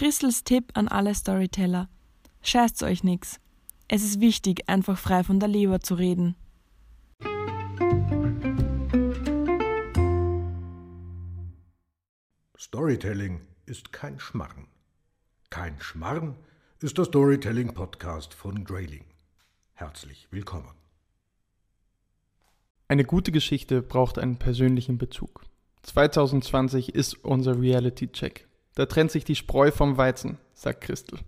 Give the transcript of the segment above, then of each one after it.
Christels Tipp an alle Storyteller. Scheißt euch nix. Es ist wichtig, einfach frei von der Leber zu reden. Storytelling ist kein Schmarren. Kein Schmarren ist der Storytelling-Podcast von Grayling. Herzlich willkommen. Eine gute Geschichte braucht einen persönlichen Bezug. 2020 ist unser Reality-Check. Da trennt sich die Spreu vom Weizen, sagt Christel.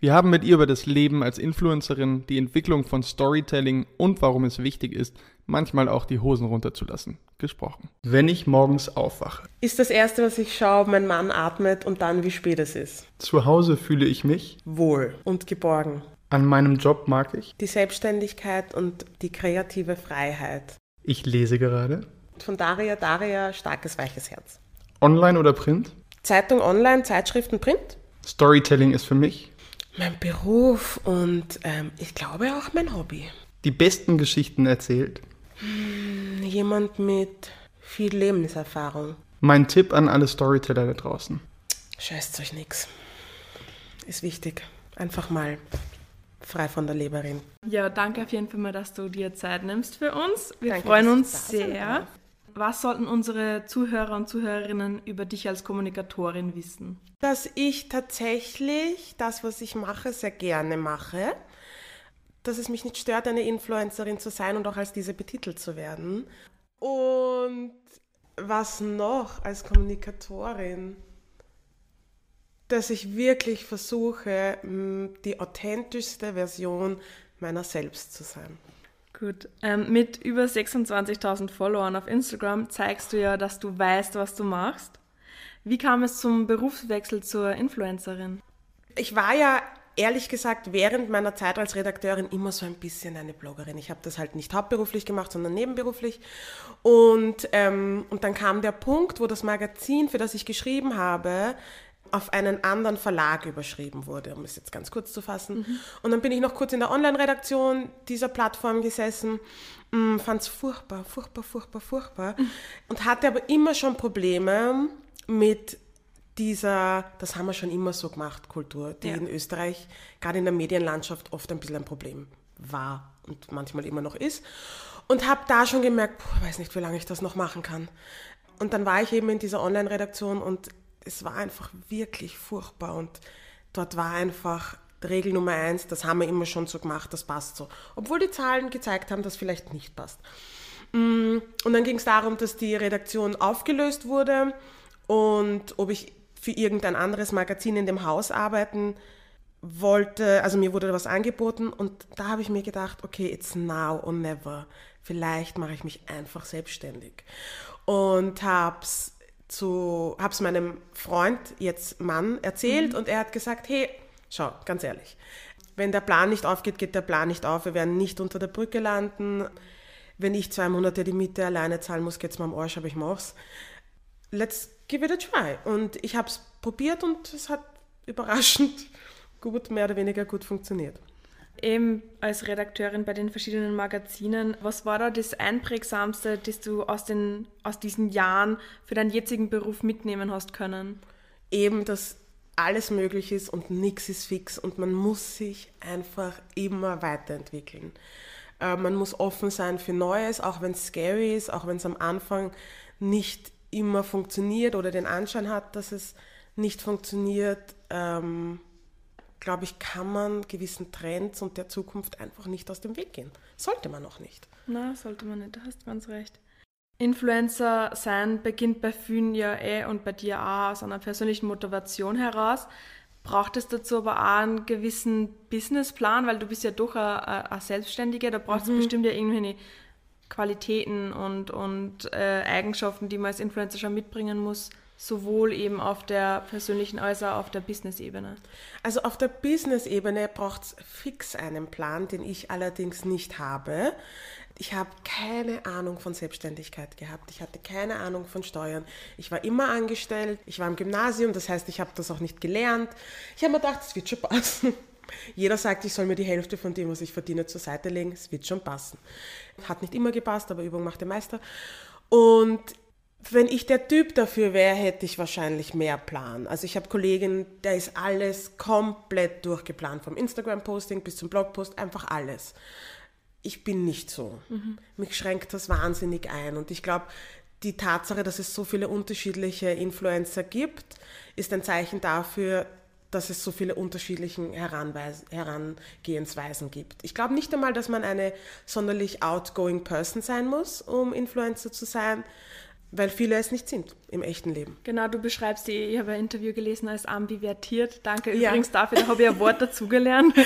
Wir haben mit ihr über das Leben als Influencerin, die Entwicklung von Storytelling und warum es wichtig ist, manchmal auch die Hosen runterzulassen, gesprochen. Wenn ich morgens aufwache. Ist das Erste, was ich schaue, ob mein Mann atmet und dann, wie spät es ist. Zu Hause fühle ich mich wohl und geborgen. An meinem Job mag ich. Die Selbstständigkeit und die kreative Freiheit. Ich lese gerade. Von Daria Daria, starkes, weiches Herz. Online oder Print? Zeitung online, Zeitschriften, Print. Storytelling ist für mich. Mein Beruf und ähm, ich glaube auch mein Hobby. Die besten Geschichten erzählt. Hm, jemand mit viel Lebenserfahrung. Mein Tipp an alle Storyteller da draußen. Scheißt euch nix. Ist wichtig. Einfach mal frei von der Leberin. Ja, danke auf jeden Fall mal, dass du dir Zeit nimmst für uns. Wir Danke, freuen uns sehr. Was sollten unsere Zuhörer und Zuhörerinnen über dich als Kommunikatorin wissen? Dass ich tatsächlich das, was ich mache, sehr gerne mache. Dass es mich nicht stört, eine Influencerin zu sein und auch als diese betitelt zu werden. Und was noch als Kommunikatorin? Dass ich wirklich versuche, die authentischste Version meiner selbst zu sein. Gut, ähm, mit über 26.000 Followern auf Instagram zeigst du ja, dass du weißt, was du machst. Wie kam es zum Berufswechsel zur Influencerin? Ich war ja ehrlich gesagt während meiner Zeit als Redakteurin immer so ein bisschen eine Bloggerin. Ich habe das halt nicht hauptberuflich gemacht, sondern nebenberuflich. Und, ähm, und dann kam der Punkt, wo das Magazin, für das ich geschrieben habe, auf einen anderen Verlag überschrieben wurde, um es jetzt ganz kurz zu fassen. Und dann bin ich noch kurz in der Online-Redaktion dieser Plattform gesessen, fand es furchtbar, furchtbar, furchtbar, furchtbar und hatte aber immer schon Probleme mit dieser, das haben wir schon immer so gemacht, Kultur, die Ja. in Österreich, gerade in der Medienlandschaft, oft ein bisschen ein Problem war und manchmal immer noch ist. Und habe da schon gemerkt, puh, weiß nicht, wie lange ich das noch machen kann. Und dann war ich eben in dieser Online-Redaktion und es war einfach wirklich furchtbar. Und dort war einfach Regel Nummer eins, das haben wir immer schon so gemacht, das passt so. Obwohl die Zahlen gezeigt haben, dass vielleicht nicht passt. Mm, Und dann ging es darum, dass die Redaktion aufgelöst wurde und ob ich für irgendein anderes Magazin in dem Haus arbeiten wollte, also mir wurde was angeboten und da habe ich mir gedacht, okay, it's now or never. Vielleicht mache ich mich einfach selbstständig. Und hab's zu, hab's meinem Freund, jetzt Mann, erzählt und er hat gesagt, hey, schau, ganz ehrlich, wenn der Plan nicht aufgeht, geht der Plan nicht auf. Wir werden nicht unter der Brücke landen. Wenn ich zwei Monate die Miete alleine zahlen muss, geht's mir am Arsch, aber ich mach's. Let's give it a try. Und ich habe es probiert und es hat überraschend gut, mehr oder weniger gut funktioniert. Eben als Redakteurin bei den verschiedenen Magazinen, was war da das Einprägsamste, das du aus, den, aus diesen Jahren für deinen jetzigen Beruf mitnehmen hast können? Eben, dass alles möglich ist und nichts ist fix und man muss sich einfach immer weiterentwickeln. Äh, man muss offen sein für Neues, auch wenn es scary ist, auch wenn es am Anfang nicht immer funktioniert oder den Anschein hat, dass es nicht funktioniert. Ähm, glaube ich, kann man gewissen Trends und der Zukunft einfach nicht aus dem Weg gehen. Sollte man auch nicht. Na, sollte man nicht, da hast du ganz recht. Influencer sein beginnt bei vielen ja eh und bei dir auch aus einer persönlichen Motivation heraus. Braucht es dazu aber auch einen gewissen Businessplan, weil du bist ja doch ein, Selbstständiger, da braucht es bestimmt ja irgendwelche Qualitäten und, und äh, Eigenschaften, die man als Influencer schon mitbringen muss, sowohl eben auf der persönlichen als auch auf der Business-Ebene. Also auf der Business-Ebene braucht es fix einen Plan, den ich allerdings nicht habe. Ich habe keine Ahnung von Selbstständigkeit gehabt. Ich hatte keine Ahnung von Steuern. Ich war immer angestellt. Ich war im Gymnasium, das heißt, ich habe das auch nicht gelernt. Ich habe mir gedacht, es wird schon passen. Jeder sagt, ich soll mir die Hälfte von dem, was ich verdiene, zur Seite legen. Es wird schon passen. Hat nicht immer gepasst, aber Übung macht den Meister. Und wenn ich der Typ dafür wäre, hätte ich wahrscheinlich mehr Plan. Also ich habe Kollegen, der ist alles komplett durchgeplant, vom Instagram-Posting bis zum Blogpost, einfach alles. Ich bin nicht so. Mhm. Mich schränkt das wahnsinnig ein. Und ich glaube, die Tatsache, dass es so viele unterschiedliche Influencer gibt, ist ein Zeichen dafür, dass es so viele unterschiedliche Herangehensweisen gibt. Ich glaube nicht einmal, dass man eine sonderlich outgoing Person sein muss, um Influencer zu sein, weil viele es nicht sind im echten Leben. Genau, du beschreibst die, ich habe ein Interview gelesen als ambivertiert. Danke ja. übrigens dafür, da habe ich ein Wort dazugelernt.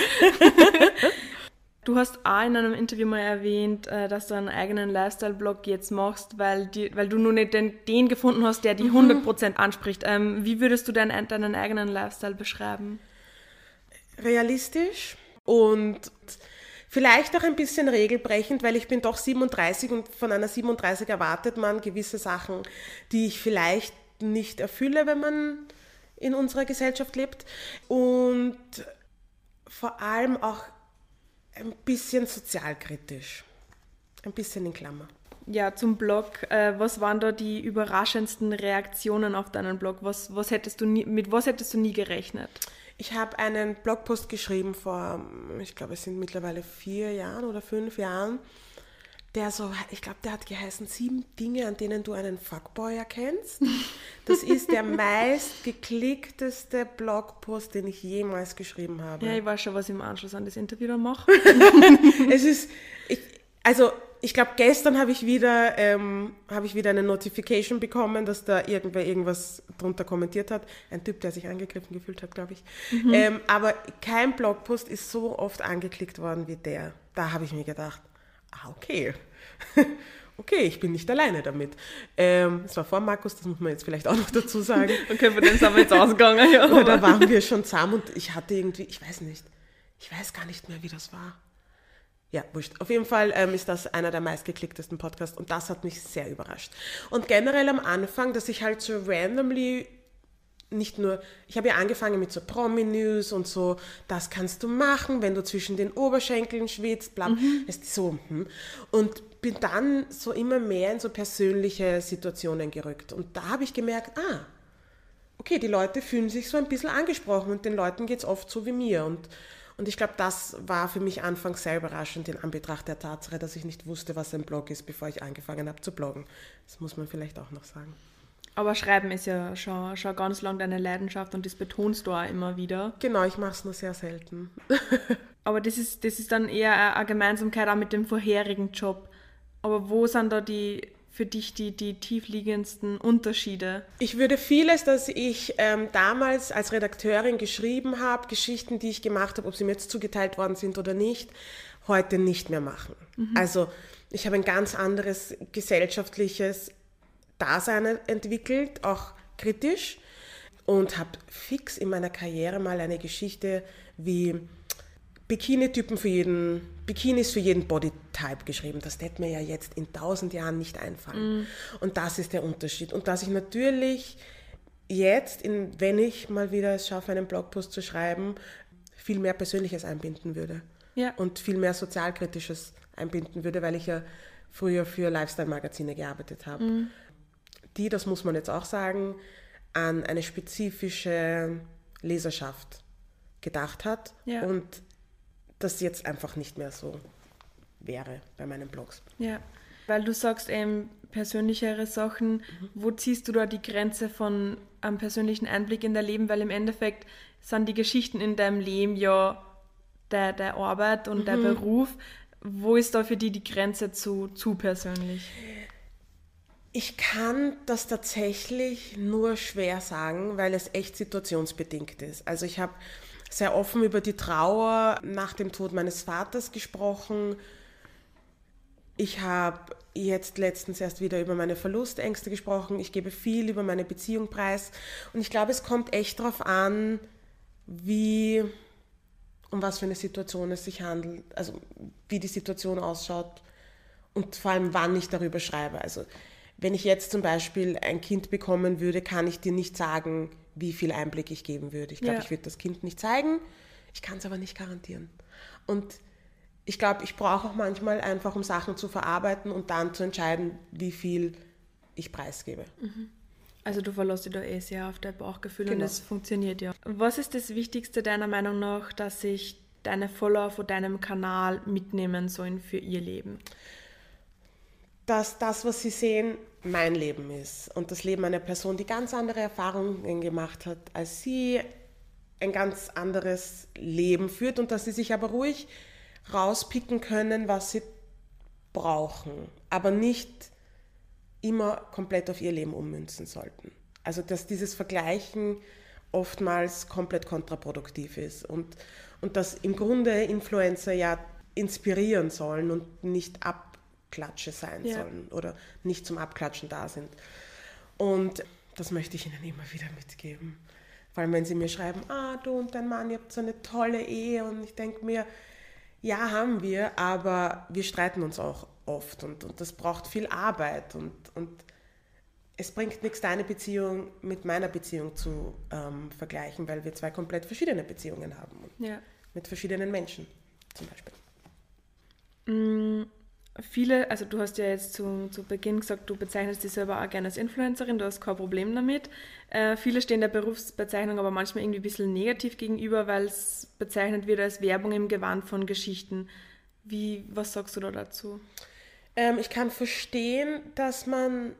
Du hast auch in einem Interview mal erwähnt, äh, dass du einen eigenen Lifestyle-Blog jetzt machst, weil, die, weil du nur nicht den, den gefunden hast, der die 100% mhm. anspricht. Ähm, wie würdest du deinen, deinen eigenen Lifestyle beschreiben? Realistisch und vielleicht auch ein bisschen regelbrechend, weil ich bin doch 37 und von einer 37 erwartet man gewisse Sachen, die ich vielleicht nicht erfülle, wenn man in unserer Gesellschaft lebt. Und vor allem auch ein bisschen sozialkritisch. Ein bisschen in Klammer. Ja, zum Blog. Äh, was waren da die überraschendsten Reaktionen auf deinen Blog? Was, was hättest du nie, mit was hättest du nie gerechnet? Ich habe einen Blogpost geschrieben vor, ich glaube, es sind mittlerweile vier Jahren oder fünf Jahren der so, ich glaube, der hat geheißen, sieben Dinge, an denen du einen Fuckboy erkennst. Das ist der meistgeklickteste Blogpost, den ich jemals geschrieben habe. Ja, ich weiß schon, was ich im Anschluss an das Interview dann mache. es ist, ich, also ich glaube, gestern habe ich wieder ähm, habe ich wieder eine Notification bekommen, dass da irgendwer irgendwas drunter kommentiert hat. Ein Typ, der sich angegriffen gefühlt hat, glaube ich. Mhm. Ähm, aber kein Blogpost ist so oft angeklickt worden wie der. Da habe ich mir gedacht, ah, okay. okay, ich bin nicht alleine damit. Ähm, es war vor Markus, das muss man jetzt vielleicht auch noch dazu sagen. okay, von dem sind wir jetzt ausgegangen. Ja. Oder waren wir schon zusammen und ich hatte irgendwie, ich weiß nicht, ich weiß gar nicht mehr, wie das war. Ja, wurscht. Auf jeden Fall ähm, ist das einer der meistgeklicktesten Podcasts und das hat mich sehr überrascht. Und generell am Anfang, dass ich halt so randomly nicht nur, ich habe ja angefangen mit so Promi-News und so, das kannst du machen, wenn du zwischen den Oberschenkeln schwitzt, bla, mhm. ist so. Hm. Und bin dann so immer mehr in so persönliche Situationen gerückt. Und da habe ich gemerkt, ah, okay, die Leute fühlen sich so ein bisschen angesprochen und den Leuten geht es oft so wie mir. Und, und ich glaube, das war für mich anfangs sehr überraschend in Anbetracht der Tatsache, dass ich nicht wusste, was ein Blog ist, bevor ich angefangen habe zu bloggen. Das muss man vielleicht auch noch sagen. Aber Schreiben ist ja schon, schon ganz lang deine Leidenschaft und das betonst du auch immer wieder. Genau, ich mache es nur sehr selten. Aber das ist, das ist dann eher eine Gemeinsamkeit auch mit dem vorherigen Job. Aber wo sind da die für dich die, die tiefliegendsten Unterschiede? Ich würde vieles, das ich ähm, damals als Redakteurin geschrieben habe, Geschichten, die ich gemacht habe, ob sie mir jetzt zugeteilt worden sind oder nicht, heute nicht mehr machen. Mhm. Also ich habe ein ganz anderes gesellschaftliches Dasein entwickelt, auch kritisch. Und habe fix in meiner Karriere mal eine Geschichte wie Bikini-Typen für jeden, Bikinis für jeden Bodytype geschrieben. Das hätte mir ja jetzt in tausend Jahren nicht einfallen. Mm. Und das ist der Unterschied. Und dass ich natürlich jetzt, in, wenn ich mal wieder es schaffe, einen Blogpost zu schreiben, viel mehr Persönliches einbinden würde. Ja. Und viel mehr Sozialkritisches einbinden würde, weil ich ja früher für Lifestyle-Magazine gearbeitet habe. Mm die, das muss man jetzt auch sagen, an eine spezifische Leserschaft gedacht hat ja. und das jetzt einfach nicht mehr so wäre bei meinen Blogs. Ja, weil du sagst eben persönlichere Sachen, mhm. wo ziehst du da die Grenze von einem persönlichen Einblick in dein Leben, weil im Endeffekt sind die Geschichten in deinem Leben ja der, der Arbeit und mhm. der Beruf. Wo ist da für dich die Grenze zu, zu persönlich? Ich kann das tatsächlich nur schwer sagen, weil es echt situationsbedingt ist. Also ich habe sehr offen über die Trauer nach dem Tod meines Vaters gesprochen. Ich habe jetzt letztens erst wieder über meine Verlustängste gesprochen. Ich gebe viel über meine Beziehung preis. Und ich glaube, es kommt echt darauf an, wie, um was für eine Situation es sich handelt, also wie die Situation ausschaut und vor allem, wann ich darüber schreibe. Also wenn ich jetzt zum Beispiel ein Kind bekommen würde, kann ich dir nicht sagen, wie viel Einblick ich geben würde. Ich glaube, ja. ich würde das Kind nicht zeigen, ich kann es aber nicht garantieren. Und ich glaube, ich brauche auch manchmal einfach, um Sachen zu verarbeiten und dann zu entscheiden, wie viel ich preisgebe. Also du verlässt dich da eh sehr auf dein Bauchgefühl und Genau. es funktioniert ja. Was ist das Wichtigste deiner Meinung nach, dass sich deine Follower von deinem Kanal mitnehmen sollen für ihr Leben? Dass das, was sie sehen, mein Leben ist und das Leben einer Person, die ganz andere Erfahrungen gemacht hat als sie, ein ganz anderes Leben führt und dass sie sich aber ruhig rauspicken können, was sie brauchen, aber nicht immer komplett auf ihr Leben ummünzen sollten. Also dass dieses Vergleichen oftmals komplett kontraproduktiv ist und, und dass im Grunde Influencer ja inspirieren sollen und nicht Abklatsche sein Ja. sollen oder nicht zum Abklatschen da sind. Und das möchte ich Ihnen immer wieder mitgeben. Vor allem, wenn Sie mir schreiben, ah, du und dein Mann, ihr habt so eine tolle Ehe und ich denke mir, ja, haben wir, aber wir streiten uns auch oft und, und das braucht viel Arbeit und, und es bringt nichts, deine Beziehung mit meiner Beziehung zu ähm, vergleichen, weil wir zwei komplett verschiedene Beziehungen haben. Ja. mit verschiedenen Menschen zum Beispiel. Viele, also du hast ja jetzt zu, zu Beginn gesagt, du bezeichnest dich selber auch gerne als Influencerin, du hast kein Problem damit. Äh, viele stehen der Berufsbezeichnung aber manchmal irgendwie ein bisschen negativ gegenüber, weil es bezeichnet wird als Werbung im Gewand von Geschichten. Wie, was sagst du da dazu? Ähm, ich kann verstehen, dass man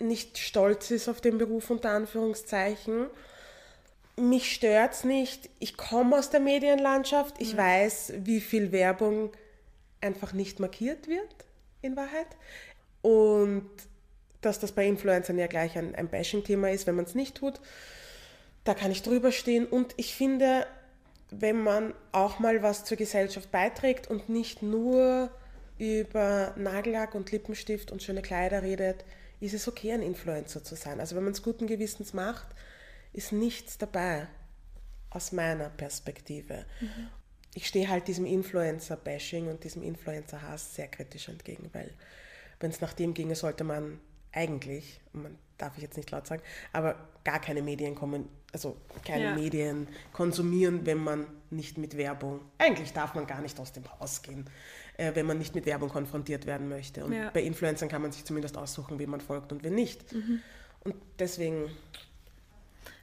nicht stolz ist auf den Beruf unter Anführungszeichen. Mich stört's nicht. Ich komme aus der Medienlandschaft. Ich weiß, wie viel Werbung einfach nicht markiert wird, in Wahrheit. Und dass das bei Influencern ja gleich ein, ein Bashing-Thema ist, wenn man es nicht tut. Da kann ich drüber stehen. Und ich finde, wenn man auch mal was zur Gesellschaft beiträgt und nicht nur über Nagellack und Lippenstift und schöne Kleider redet, ist es okay, ein Influencer zu sein. Also wenn man es guten Gewissens macht, ist nichts dabei aus meiner Perspektive. Ich stehe halt diesem Influencer-Bashing und diesem Influencer-Hass sehr kritisch entgegen, weil wenn es nach dem ginge, sollte man eigentlich, man darf ich jetzt nicht laut sagen, aber gar keine Medien kommen, also keine Ja. Medien konsumieren, wenn man nicht mit Werbung, eigentlich darf man gar nicht aus dem Haus gehen, äh, wenn man nicht mit Werbung konfrontiert werden möchte. Und Ja. bei Influencern kann man sich zumindest aussuchen, wem man folgt und wen nicht. Und deswegen,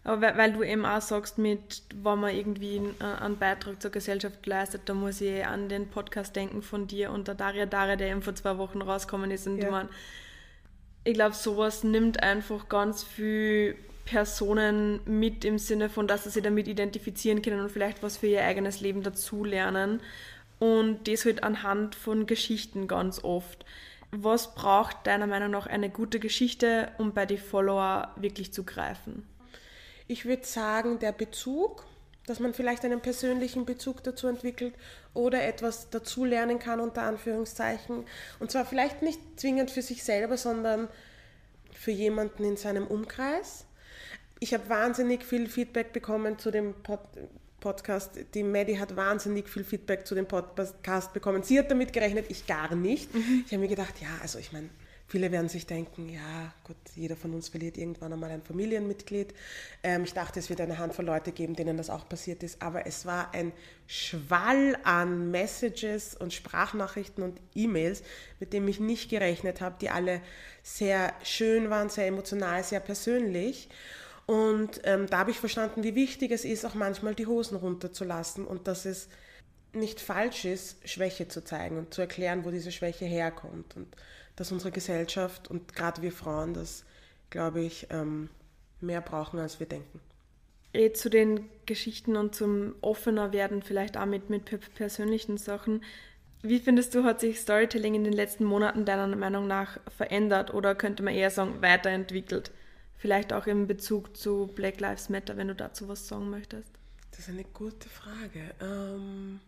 Aber weil, weil du eben auch sagst, mit, wenn man irgendwie einen, äh, einen Beitrag zur Gesellschaft leistet, da muss ich eh an den Podcast denken von dir und der Daria Daria, der eben vor zwei Wochen rausgekommen ist. Und Ja. ich mein, ich glaube, sowas nimmt einfach ganz viel Personen mit im Sinne von, dass sie sich damit identifizieren können und vielleicht was für ihr eigenes Leben dazulernen. Und das halt anhand von Geschichten ganz oft. Was braucht deiner Meinung nach eine gute Geschichte, um bei den Follower wirklich zu greifen? Ich würde sagen, der Bezug, dass man vielleicht einen persönlichen Bezug dazu entwickelt oder etwas dazulernen kann, unter Anführungszeichen. Und zwar vielleicht nicht zwingend für sich selber, sondern für jemanden in seinem Umkreis. Ich habe wahnsinnig viel Feedback bekommen zu dem Pod Podcast. Die Maddie hat wahnsinnig viel Feedback zu dem Podcast bekommen. Sie hat damit gerechnet, ich gar nicht. Ich habe mir gedacht, ja, also ich meine, Viele werden sich denken, ja, gut, jeder von uns verliert irgendwann einmal ein Familienmitglied. Ähm, ich dachte, es wird eine Handvoll Leute geben, denen das auch passiert ist, aber es war ein Schwall an Messages und Sprachnachrichten und E-Mails, mit dem ich nicht gerechnet habe, die alle sehr schön waren, sehr emotional, sehr persönlich. Und ähm, da habe ich verstanden, wie wichtig es ist, auch manchmal die Hosen runterzulassen und dass es nicht falsch ist, Schwäche zu zeigen und zu erklären, wo diese Schwäche herkommt. Und dass unsere Gesellschaft und gerade wir Frauen das, glaube ich, ähm, mehr brauchen, als wir denken. Eh zu den Geschichten und zum offener werden, vielleicht auch mit, mit per- persönlichen Sachen. Wie findest du, hat sich Storytelling in den letzten Monaten deiner Meinung nach verändert oder könnte man eher sagen, weiterentwickelt? Vielleicht auch im Bezug zu Black Lives Matter, wenn du dazu was sagen möchtest. Das ist eine gute Frage. Ähm,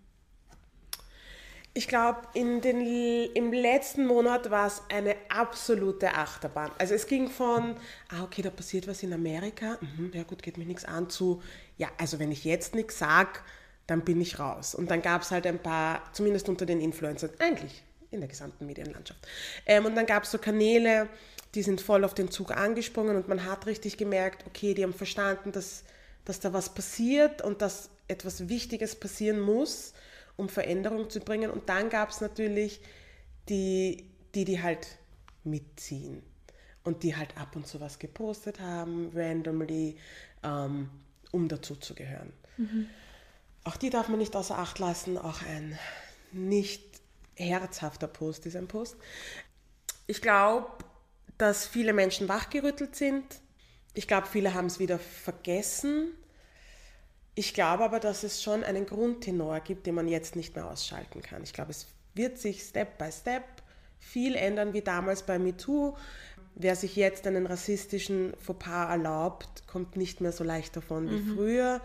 ich glaube, im letzten Monat war es eine absolute Achterbahn. Also es ging von, ah okay, da passiert was in Amerika, mhm, ja gut, geht mich nichts an, zu, ja, also wenn ich jetzt nichts sage, dann bin ich raus. Und dann gab es halt ein paar, zumindest unter den Influencern, eigentlich in der gesamten Medienlandschaft. Ähm, und dann gab es so Kanäle, die sind voll auf den Zug angesprungen und man hat richtig gemerkt, okay, die haben verstanden, dass, dass da was passiert und dass etwas Wichtiges passieren muss, um Veränderung zu bringen. Und dann gab es natürlich die, die, die halt mitziehen. und die halt ab und zu was gepostet haben, randomly, ähm, um dazu zu gehören. Mhm. Auch die darf man nicht außer Acht lassen. Auch ein nicht herzhafter Post ist ein Post. Ich glaube, dass viele Menschen wachgerüttelt sind. Ich glaube, viele haben es wieder vergessen. Ich glaube aber, dass es schon einen Grundtenor gibt, den man jetzt nicht mehr ausschalten kann. Ich glaube, es wird sich Step by Step viel ändern, wie damals bei MeToo. Wer sich jetzt einen rassistischen Fauxpas erlaubt, kommt nicht mehr so leicht davon wie mhm. früher.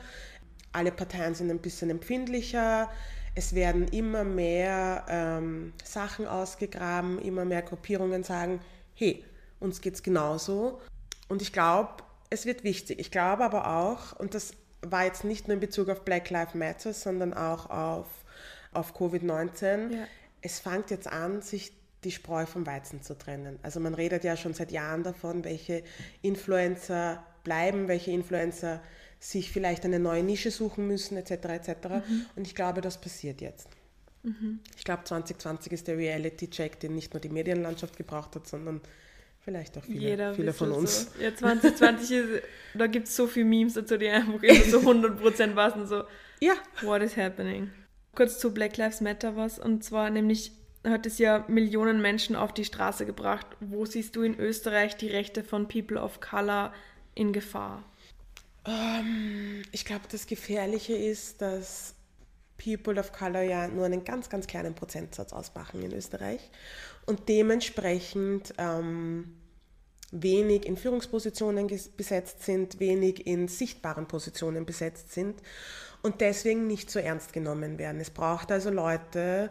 Alle Parteien sind ein bisschen empfindlicher. Es werden immer mehr ähm, Sachen ausgegraben, immer mehr Gruppierungen sagen, hey, uns geht es genauso. Und ich glaube, es wird wichtig. Ich glaube aber auch, und das war jetzt nicht nur in Bezug auf Black Lives Matter, sondern auch auf, auf Covid-19, ja. es fängt jetzt an, sich die Spreu vom Weizen zu trennen. Also man redet ja schon seit Jahren davon, welche Influencer bleiben, welche Influencer sich vielleicht eine neue Nische suchen müssen, etc. etc. Mhm. Und ich glaube, das passiert jetzt. Mhm. Ich glaube, 2020 ist der Reality-Check, den nicht nur die Medienlandschaft gebraucht hat, sondern vielleicht auch viele, Jeder viele von uns. So. Ja, 2020 ist, da gibt es so viele Memes dazu, die einfach immer so 100% passen, so, ja. what is happening? Kurz zu Black Lives Matter was, und zwar nämlich hat es ja Millionen Menschen auf die Straße gebracht. Wo siehst du in Österreich die Rechte von People of Color in Gefahr? Um, ähm, ich glaube, das Gefährliche ist, dass People of Color ja nur einen ganz, ganz kleinen Prozentsatz ausmachen in Österreich und dementsprechend ähm, wenig in Führungspositionen besetzt sind, wenig in sichtbaren Positionen besetzt sind und deswegen nicht so ernst genommen werden. Es braucht also Leute,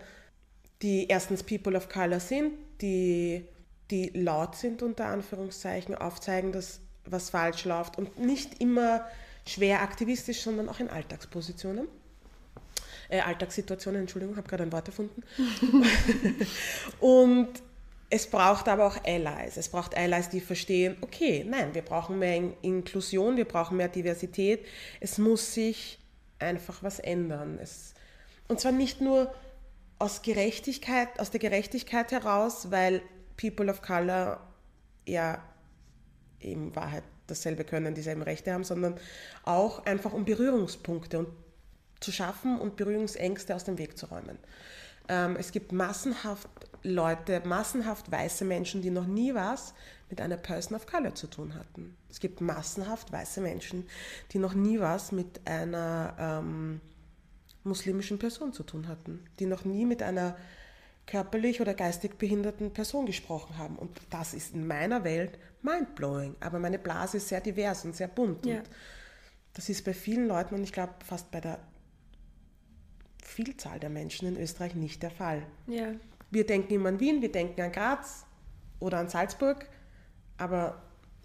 die erstens People of Color sind, die, die laut sind unter Anführungszeichen, aufzeigen, dass was falsch läuft und nicht immer schwer aktivistisch, sondern auch in Alltagspositionen. Äh, Alltagssituationen, Entschuldigung, habe gerade ein Wort erfunden. und es braucht aber auch Allies. Es braucht Allies, die verstehen, okay, nein, wir brauchen mehr Inklusion, wir brauchen mehr Diversität. Es muss sich einfach was ändern. Es, und zwar nicht nur aus Gerechtigkeit, aus der Gerechtigkeit heraus, weil People of Color ja in Wahrheit dasselbe können, dieselben Rechte haben, sondern auch einfach um Berührungspunkte und zu schaffen und Berührungsängste aus dem Weg zu räumen. Ähm, es gibt massenhaft Leute, massenhaft weiße Menschen, die noch nie was mit einer Person of Color zu tun hatten. Es gibt massenhaft weiße Menschen, die noch nie was mit einer ähm, muslimischen Person zu tun hatten, die noch nie mit einer körperlich oder geistig behinderten Person gesprochen haben. Und das ist in meiner Welt mindblowing. Aber meine Blase ist sehr divers und sehr bunt. Ja. Und das ist bei vielen Leuten und ich glaube fast bei der Vielzahl der Menschen in Österreich nicht der Fall. Ja. Wir denken immer an Wien, wir denken an Graz oder an Salzburg, aber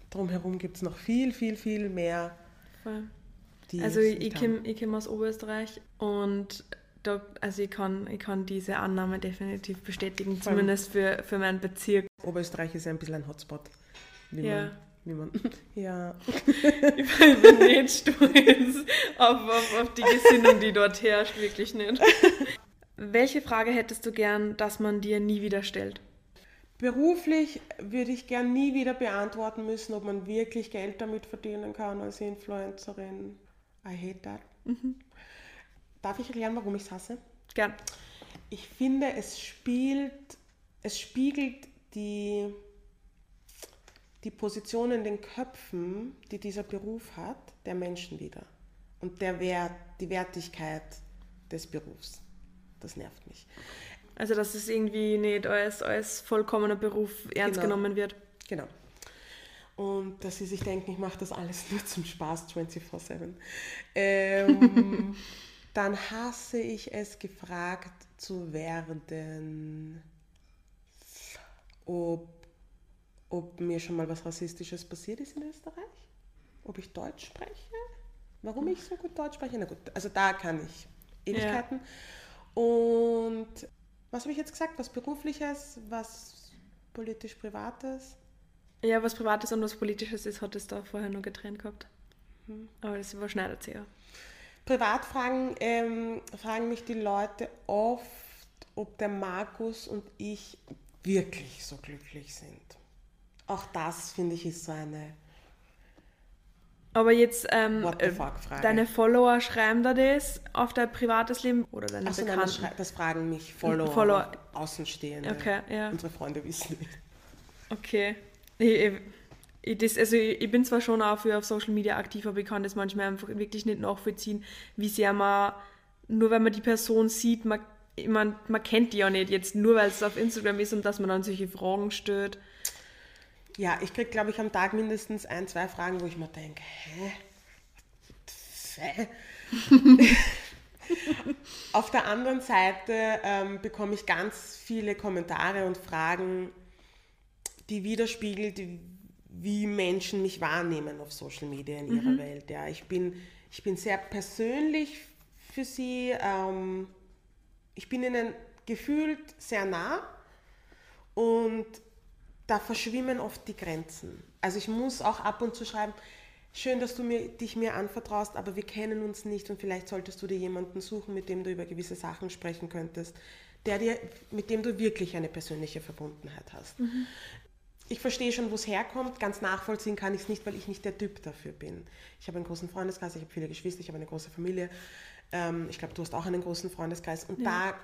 drumherum gibt es noch viel, viel, viel mehr. also ich komme komm aus Oberösterreich und da, also ich kann, ich kann diese Annahme definitiv bestätigen, zumindest für, für meinen Bezirk. Oberösterreich ist ja ein bisschen ein Hotspot. Wie ja. Man, wie man, ja. ich bin nicht stolz auf, auf, auf die Gesinnung, die dort herrscht, wirklich nicht. Welche Frage hättest du gern, dass man dir nie wieder stellt? Beruflich würde ich gern nie wieder beantworten müssen, ob man wirklich Geld damit verdienen kann als Influencerin. I hate that. Mhm. Darf ich erklären, warum ich es hasse? Gern. Ich finde, es spielt, es spiegelt die, die Position in den Köpfen, die dieser Beruf hat, der Menschen wieder. Und der Wert, die Wertigkeit des Berufs. Das nervt mich. Also, dass es irgendwie nicht als, als vollkommener Beruf ernst genau. genommen wird. Genau. Und dass sie sich denken, ich mache das alles nur zum Spaß 24-7. Ähm, dann hasse ich es, gefragt zu werden, ob, ob mir schon mal was Rassistisches passiert ist in Österreich, ob ich Deutsch spreche, warum ich so gut Deutsch spreche. Na gut, also da kann ich Ewigkeiten. Ja. Und was habe ich jetzt gesagt? Was berufliches, was politisch privates? Ja, was privates und was politisches ist, hat es da vorher nur getrennt gehabt. Mhm. Aber das überschneidet sich ja. Privat fragen, ähm, fragen mich die Leute oft, ob der Markus und ich wirklich so glücklich sind. Auch das, finde ich, ist so eine Aber jetzt, ähm, äh, deine Follower schreiben da das auf dein privates Leben oder deine Achso, nein, das, Bekannten? das fragen mich Follower, Follower. Außenstehende. Okay, ja. Unsere Freunde wissen nicht. Okay. Ich, ich, das, also ich, ich bin zwar schon auch für auf Social Media aktiv, aber ich kann das manchmal einfach wirklich nicht nachvollziehen, wie sehr man, nur wenn man die Person sieht, man, mein, man kennt die ja nicht jetzt, nur weil es auf Instagram ist und dass man dann solche Fragen stellt. Ja, ich kriege, glaube ich, am Tag mindestens ein, zwei Fragen, wo ich mir denke, hä? Auf der anderen Seite ähm, bekomme ich ganz viele Kommentare und Fragen, die widerspiegelt, wie Menschen mich wahrnehmen auf Social Media in ihrer Welt. Ja, ich bin, ich bin sehr persönlich für sie. Ähm, ich bin ihnen gefühlt sehr nah und da verschwimmen oft die Grenzen. Also ich muss auch ab und zu schreiben, schön, dass du mir, dich mir anvertraust, aber wir kennen uns nicht und vielleicht solltest du dir jemanden suchen, mit dem du über gewisse Sachen sprechen könntest, der dir, mit dem du wirklich eine persönliche Verbundenheit hast. Ich verstehe schon, wo es herkommt. Ganz nachvollziehen kann ich es nicht, weil ich nicht der Typ dafür bin. Ich habe einen großen Freundeskreis, ich habe viele Geschwister, ich habe eine große Familie. Ähm, ich glaube, du hast auch einen großen Freundeskreis. Und da,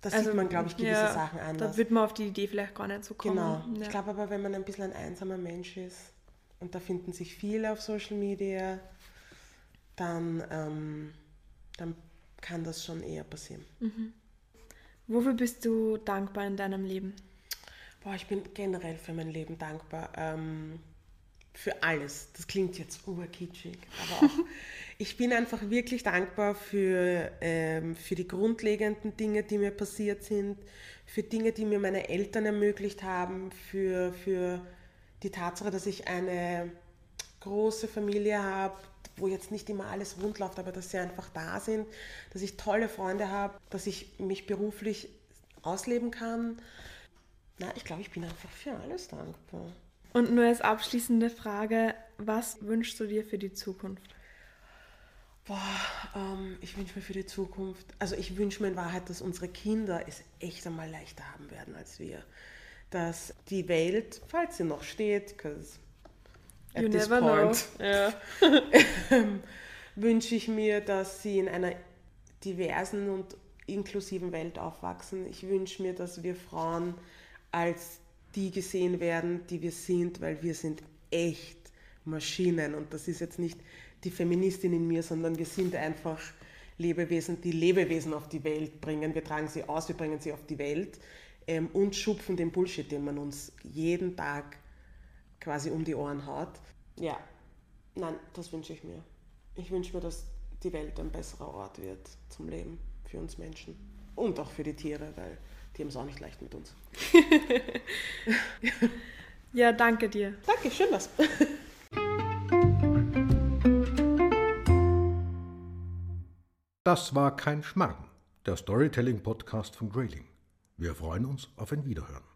da sieht man, glaube ich, gewisse Also, ja, Sachen anders. Da wird man auf die Idee vielleicht gar nicht so kommen. Genau. Ja. Ich glaube aber, wenn man ein bisschen ein einsamer Mensch ist und da finden sich viele auf Social Media, dann, ähm, dann kann das schon eher passieren. Wofür bist du dankbar in deinem Leben? Boah, ich bin generell für mein Leben dankbar. Ähm, für alles. Das klingt jetzt urkitschig, aber auch. ich bin einfach wirklich dankbar für, ähm, für die grundlegenden Dinge, die mir passiert sind, für Dinge, die mir meine Eltern ermöglicht haben, für, für die Tatsache, dass ich eine große Familie habe, wo jetzt nicht immer alles rund läuft, aber dass sie einfach da sind, dass ich tolle Freunde habe, dass ich mich beruflich ausleben kann. Na, ich glaube, ich bin einfach für alles dankbar. Und nur als abschließende Frage, was wünschst du dir für die Zukunft? Boah, ähm, ich wünsche mir für die Zukunft, also ich wünsche mir in Wahrheit, dass unsere Kinder es echt einmal leichter haben werden als wir. Dass die Welt, falls sie noch steht, because at You this never point, know. Ja. wünsche ich mir, dass sie in einer diversen und inklusiven Welt aufwachsen. Ich wünsche mir, dass wir Frauen als die gesehen werden, die wir sind, weil wir sind echt Maschinen. Und das ist jetzt nicht die Feministin in mir, sondern wir sind einfach Lebewesen, die Lebewesen auf die Welt bringen. Wir tragen sie aus, wir bringen sie auf die Welt ähm, und schupfen den Bullshit, den man uns jeden Tag quasi um die Ohren haut. Ja, nein, das wünsche ich mir. Ich wünsche mir, dass die Welt ein besserer Ort wird zum Leben für uns Menschen und auch für die Tiere, weil die haben es auch nicht leicht mit uns. ja, danke dir. Danke, schön was. Das war kein Schmarrn, der Storytelling-Podcast von Grayling. Wir freuen uns auf ein Wiederhören.